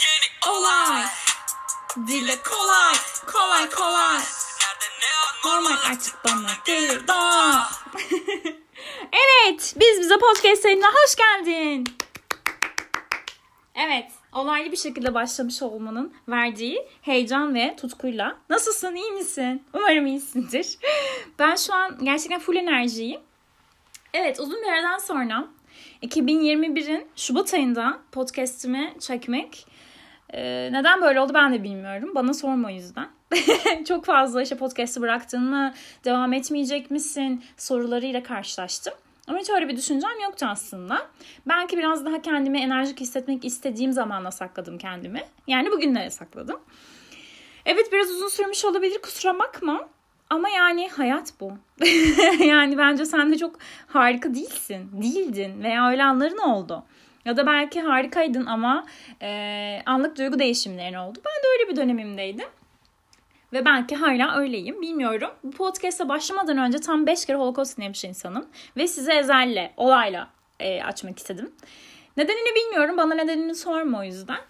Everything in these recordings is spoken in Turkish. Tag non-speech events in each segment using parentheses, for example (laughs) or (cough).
yeni olay. Dile kolay, kolay kolay. Normal artık bana gelir da. (laughs) evet, biz bize podcast yayınına hoş geldin. Evet, olaylı bir şekilde başlamış olmanın verdiği heyecan ve tutkuyla. Nasılsın, iyi misin? Umarım iyisindir. (laughs) Ben şu an gerçekten full enerjiyim. Evet, uzun bir aradan sonra 2021'in Şubat ayında podcast'imi çekmek ee, neden böyle oldu ben de bilmiyorum. Bana sorma o yüzden. (laughs) Çok fazla işte podcast'ı bıraktın mı, devam etmeyecek misin sorularıyla karşılaştım. Ama hiç öyle bir düşüncem yoktu aslında. Belki biraz daha kendimi enerjik hissetmek istediğim zamanla sakladım kendimi. Yani bugünlere sakladım. Evet biraz uzun sürmüş olabilir kusura bakma. Ama yani hayat bu. (laughs) yani bence sen de çok harika değilsin. Değildin veya öyle anların oldu. Ya da belki harikaydın ama e, anlık duygu değişimlerin oldu. Ben de öyle bir dönemimdeydim. Ve belki hala öyleyim. Bilmiyorum. Bu podcast'a başlamadan önce tam 5 kere Holocaust dinlemiş insanım. Ve size ezelle, olayla e, açmak istedim. Nedenini bilmiyorum. Bana nedenini sorma o yüzden.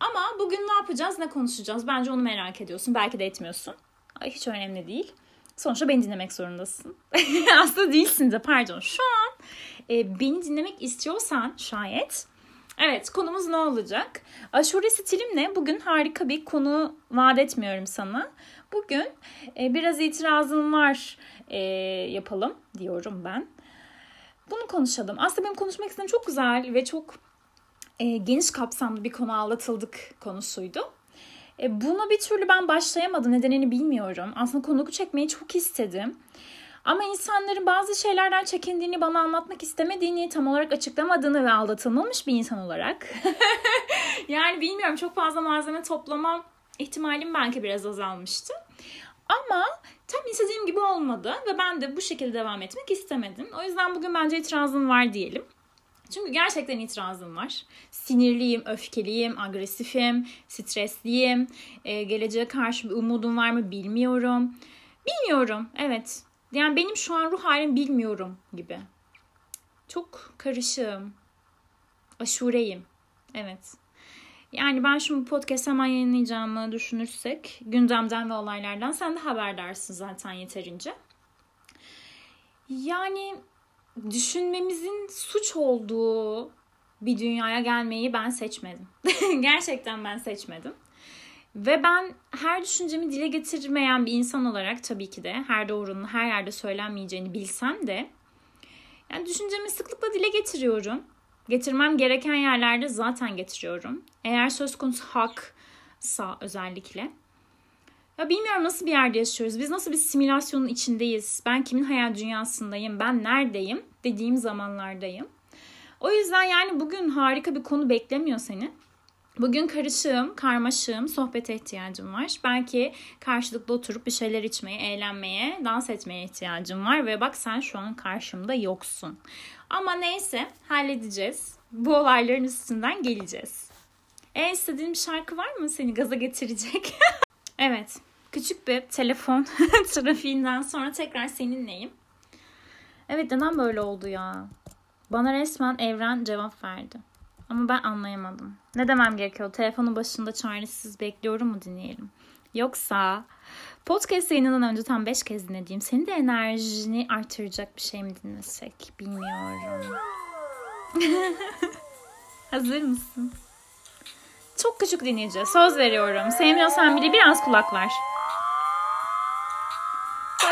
Ama bugün ne yapacağız, ne konuşacağız? Bence onu merak ediyorsun. Belki de etmiyorsun. Ay, hiç önemli değil. Sonuçta beni dinlemek zorundasın. (laughs) Aslında değilsin de pardon. Şu an e, beni dinlemek istiyorsan şayet Evet konumuz ne olacak? Aşure stilimle bugün harika bir konu vaat etmiyorum sana. Bugün e, biraz itirazım var e, yapalım diyorum ben. Bunu konuşalım. Aslında benim konuşmak istediğim çok güzel ve çok e, geniş kapsamlı bir konu anlatıldık konusuydu. E, buna bir türlü ben başlayamadım. Nedenini bilmiyorum. Aslında konuk çekmeyi çok istedim. Ama insanların bazı şeylerden çekindiğini bana anlatmak istemediğini tam olarak açıklamadığını ve aldatılmamış bir insan olarak. (laughs) yani bilmiyorum çok fazla malzeme toplamam ihtimalim belki biraz azalmıştı. Ama tam istediğim gibi olmadı ve ben de bu şekilde devam etmek istemedim. O yüzden bugün bence itirazım var diyelim. Çünkü gerçekten itirazım var. Sinirliyim, öfkeliyim, agresifim, stresliyim. Ee, geleceğe karşı bir umudum var mı bilmiyorum. Bilmiyorum, evet. Yani benim şu an ruh halim bilmiyorum gibi. Çok karışığım. Aşureyim. Evet. Yani ben şimdi podcast hemen yayınlayacağımı düşünürsek gündemden ve olaylardan sen de haberdarsın zaten yeterince. Yani düşünmemizin suç olduğu bir dünyaya gelmeyi ben seçmedim. (laughs) Gerçekten ben seçmedim. Ve ben her düşüncemi dile getirmeyen bir insan olarak tabii ki de her doğrunun her yerde söylenmeyeceğini bilsem de yani düşüncemi sıklıkla dile getiriyorum. Getirmem gereken yerlerde zaten getiriyorum. Eğer söz konusu haksa özellikle. Ya bilmiyorum nasıl bir yerde yaşıyoruz. Biz nasıl bir simülasyonun içindeyiz? Ben kimin hayal dünyasındayım? Ben neredeyim? Dediğim zamanlardayım. O yüzden yani bugün harika bir konu beklemiyor seni. Bugün karışığım, karmaşığım, sohbete ihtiyacım var. Belki karşılıklı oturup bir şeyler içmeye, eğlenmeye, dans etmeye ihtiyacım var. Ve bak sen şu an karşımda yoksun. Ama neyse halledeceğiz. Bu olayların üstünden geleceğiz. En istediğin bir şarkı var mı seni gaza getirecek? (laughs) evet. Küçük bir telefon (laughs) trafiğinden sonra tekrar seninleyim. Evet neden böyle oldu ya? Bana resmen evren cevap verdi. Ama ben anlayamadım. Ne demem gerekiyor? Telefonun başında çaresiz bekliyorum mu dinleyelim? Yoksa podcast yayınından önce tam 5 kez dinlediğim senin de enerjini artıracak bir şey mi dinlesek? Bilmiyorum. (laughs) Hazır mısın? Çok küçük dinleyeceğiz. Söz veriyorum. Sevmiyorsan bile biraz kulak ver.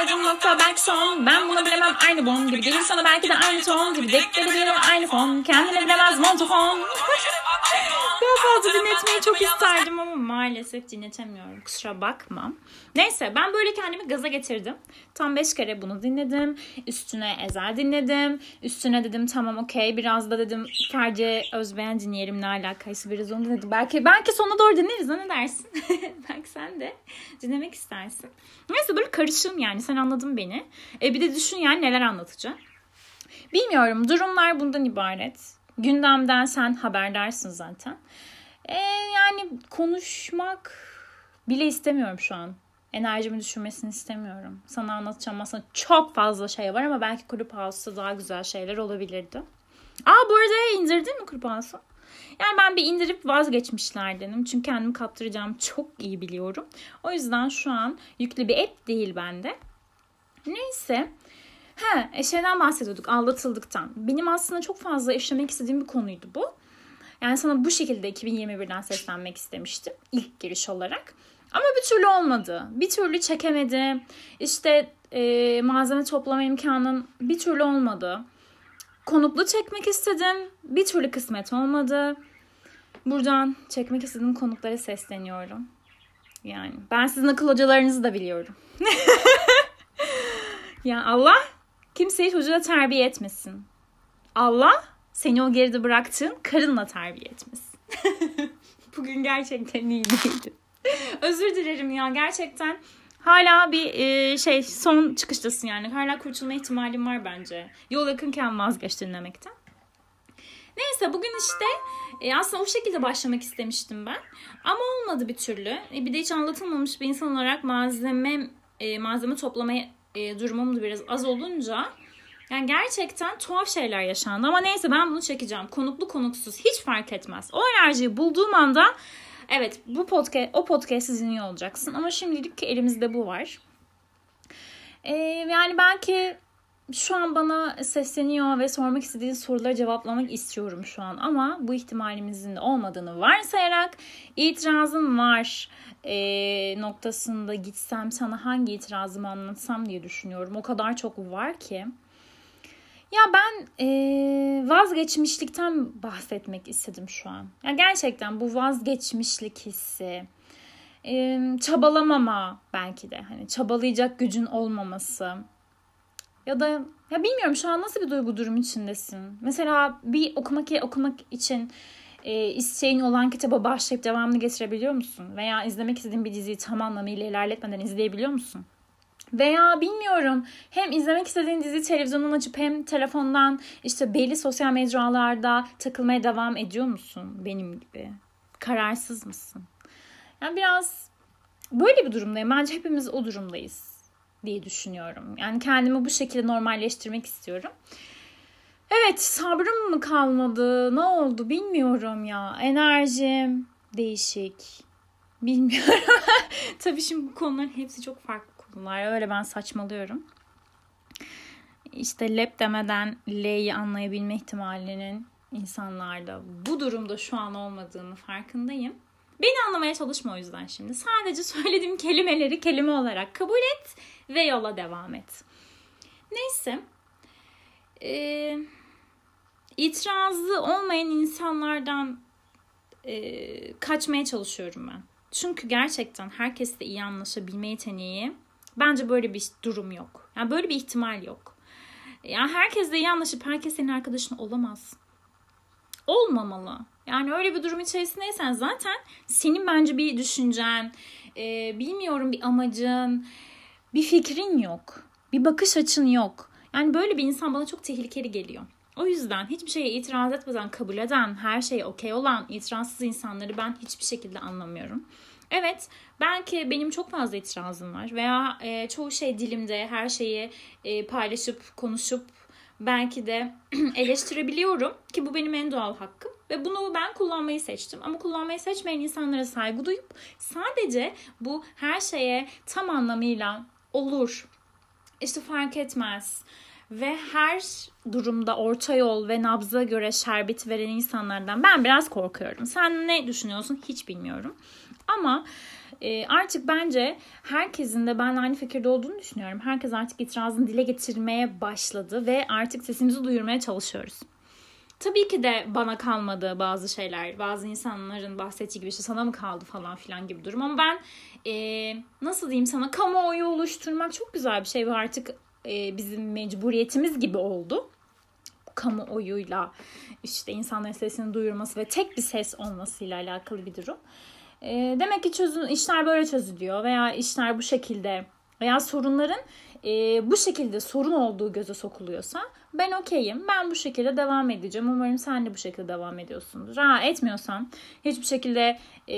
Koydum nokta belki son Ben bunu bilemem aynı bon gibi Gelir sana belki de aynı ton gibi Dekleri bilemem aynı fon Kendine bilemez montofon Daha fazla dinletmeyi çok isterdim ama maalesef dinletemiyorum. Kusura bakma. Neyse ben böyle kendimi gaza getirdim. Tam 5 kere bunu dinledim. Üstüne Ezel dinledim. Üstüne dedim tamam okey biraz da dedim Ferdi Özbeğen dinleyelim ne alakaysa biraz onu dedim. Belki, belki sonuna doğru dinleriz ne dersin? (laughs) belki sen de dinlemek istersin. Neyse böyle karışım yani sen anladın beni. E bir de düşün yani neler anlatacağım. Bilmiyorum durumlar bundan ibaret. Gündemden sen haberdarsın zaten. E, yani konuşmak bile istemiyorum şu an. Enerjimi düşürmesini istemiyorum. Sana anlatacağım aslında çok fazla şey var ama belki Kulüp daha güzel şeyler olabilirdi. Aa bu arada indirdin mi Kulüp? Yani ben bir indirip vazgeçmişlerdenim. Çünkü kendimi kaptıracağım çok iyi biliyorum. O yüzden şu an yüklü bir app değil bende. Neyse. He, e, şeyden bahsediyorduk aldatıldıktan. Benim aslında çok fazla işlemek istediğim bir konuydu bu. Yani sana bu şekilde 2021'den seslenmek istemiştim ilk giriş olarak. Ama bir türlü olmadı. Bir türlü çekemedi. İşte e, malzeme toplama imkanım bir türlü olmadı. Konuklu çekmek istedim. Bir türlü kısmet olmadı. Buradan çekmek istediğim konuklara sesleniyorum. Yani ben sizin akıl hocalarınızı da biliyorum. (laughs) ya Allah kimseyi çocuğa terbiye etmesin. Allah seni o geride bıraktığın karınla terbiye etmesin. (laughs) Bugün gerçekten iyi değildi. Özür dilerim ya gerçekten hala bir e, şey son çıkıştasın yani. Hala kurtulma ihtimalim var bence. Yol yakınken vazgeç dinlemekten. Neyse bugün işte e, aslında o şekilde başlamak istemiştim ben. Ama olmadı bir türlü. E, bir de hiç anlatılmamış bir insan olarak malzeme e, malzeme toplamaya e, durumum da biraz az olunca yani gerçekten tuhaf şeyler yaşandı. Ama neyse ben bunu çekeceğim. Konuklu konuksuz hiç fark etmez. O enerjiyi bulduğum anda evet bu podcast o podcast dinliyor olacaksın. Ama şimdilik elimizde bu var. Ee, yani belki şu an bana sesleniyor ve sormak istediğin soruları cevaplamak istiyorum şu an. Ama bu ihtimalimizin de olmadığını varsayarak itirazım var e, noktasında gitsem sana hangi itirazımı anlatsam diye düşünüyorum. O kadar çok var ki. Ya ben e, vazgeçmişlikten bahsetmek istedim şu an. Ya gerçekten bu vazgeçmişlik hissi, e, çabalamama belki de hani çabalayacak gücün olmaması ya da ya bilmiyorum şu an nasıl bir duygu durum içindesin. Mesela bir okumak okumak için e, isteğin olan kitaba başlayıp devamını getirebiliyor musun? Veya izlemek istediğin bir diziyi tam anlamıyla ilerletmeden izleyebiliyor musun? Veya bilmiyorum hem izlemek istediğin dizi televizyondan açıp hem telefondan işte belli sosyal mecralarda takılmaya devam ediyor musun benim gibi? Kararsız mısın? Yani biraz böyle bir durumdayım. Bence hepimiz o durumdayız diye düşünüyorum. Yani kendimi bu şekilde normalleştirmek istiyorum. Evet sabrım mı kalmadı? Ne oldu bilmiyorum ya. Enerjim değişik. Bilmiyorum. (laughs) Tabii şimdi bu konuların hepsi çok farklı konular. Öyle ben saçmalıyorum. İşte lep demeden L'yi anlayabilme ihtimalinin insanlarda bu durumda şu an olmadığını farkındayım. Beni anlamaya çalışma o yüzden şimdi. Sadece söylediğim kelimeleri kelime olarak kabul et ve yola devam et. Neyse. Ee, itirazı olmayan insanlardan e, kaçmaya çalışıyorum ben. Çünkü gerçekten herkesle iyi anlaşabilme yeteneği bence böyle bir durum yok. Yani böyle bir ihtimal yok. Yani herkesle iyi anlaşıp herkes senin arkadaşın olamaz. Olmamalı. Yani öyle bir durum içerisindeysen zaten senin bence bir düşüncen, e, bilmiyorum bir amacın, bir fikrin yok. Bir bakış açın yok. Yani böyle bir insan bana çok tehlikeli geliyor. O yüzden hiçbir şeye itiraz etmeden kabul eden, her şeye okey olan itirazsız insanları ben hiçbir şekilde anlamıyorum. Evet belki benim çok fazla itirazım var veya e, çoğu şey dilimde her şeyi e, paylaşıp konuşup belki de (clears throat) eleştirebiliyorum ki bu benim en doğal hakkım ve bunu ben kullanmayı seçtim ama kullanmayı seçmeyen insanlara saygı duyup sadece bu her şeye tam anlamıyla olur işte fark etmez ve her durumda orta yol ve nabza göre şerbet veren insanlardan ben biraz korkuyorum. Sen ne düşünüyorsun hiç bilmiyorum. Ama e, artık bence herkesin de ben aynı fikirde olduğunu düşünüyorum. Herkes artık itirazını dile getirmeye başladı ve artık sesimizi duyurmaya çalışıyoruz. Tabii ki de bana kalmadı bazı şeyler. Bazı insanların bahsettiği gibi işte sana mı kaldı falan filan gibi durum. Ama ben e, nasıl diyeyim sana kamuoyu oluşturmak çok güzel bir şey ve artık e, bizim mecburiyetimiz gibi oldu. Kamuoyuyla işte insanların sesini duyurması ve tek bir ses olmasıyla alakalı bir durum. E, demek ki çözün, işler böyle çözülüyor veya işler bu şekilde veya sorunların e, bu şekilde sorun olduğu göze sokuluyorsa ben okeyim. Ben bu şekilde devam edeceğim. Umarım sen de bu şekilde devam ediyorsundur. Ha etmiyorsan hiçbir şekilde e,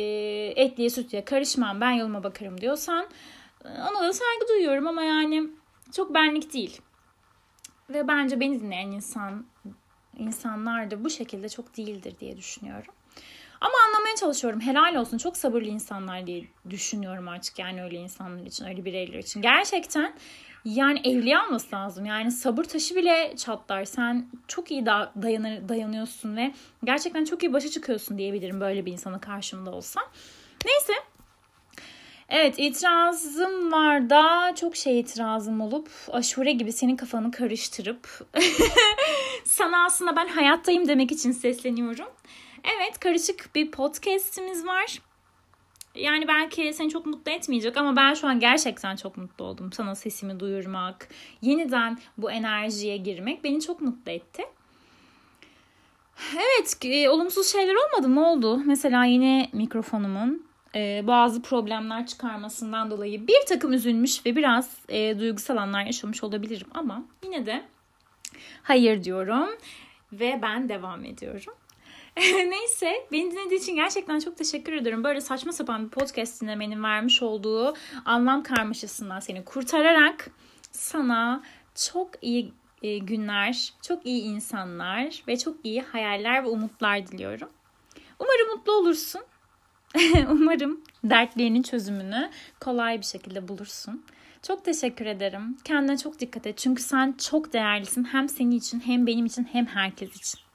etliye sütliye karışmam ben yoluma bakarım diyorsan ona da saygı duyuyorum ama yani çok benlik değil. Ve bence beni dinleyen insan insanlar da bu şekilde çok değildir diye düşünüyorum. Ama anlamaya çalışıyorum. Helal olsun. Çok sabırlı insanlar diye düşünüyorum artık yani öyle insanlar için, öyle bireyler için. Gerçekten yani evliya olması lazım. Yani sabır taşı bile çatlar. Sen çok iyi da dayanır, dayanıyorsun ve gerçekten çok iyi başa çıkıyorsun diyebilirim böyle bir insana karşımda olsa. Neyse Evet itirazım var da çok şey itirazım olup aşure gibi senin kafanı karıştırıp (laughs) sana aslında ben hayattayım demek için sesleniyorum. Evet karışık bir podcastimiz var. Yani belki seni çok mutlu etmeyecek ama ben şu an gerçekten çok mutlu oldum. Sana sesimi duyurmak, yeniden bu enerjiye girmek beni çok mutlu etti. Evet, e, olumsuz şeyler olmadı. Ne oldu? Mesela yine mikrofonumun e, bazı problemler çıkarmasından dolayı bir takım üzülmüş ve biraz e, duygusal anlar yaşamış olabilirim ama yine de hayır diyorum ve ben devam ediyorum. (laughs) Neyse beni dinlediği için gerçekten çok teşekkür ederim. Böyle saçma sapan bir podcast dinlemenin vermiş olduğu anlam karmaşasından seni kurtararak sana çok iyi e, günler, çok iyi insanlar ve çok iyi hayaller ve umutlar diliyorum. Umarım mutlu olursun. (laughs) Umarım dertlerinin çözümünü kolay bir şekilde bulursun. Çok teşekkür ederim. Kendine çok dikkat et. Çünkü sen çok değerlisin. Hem senin için hem benim için hem herkes için.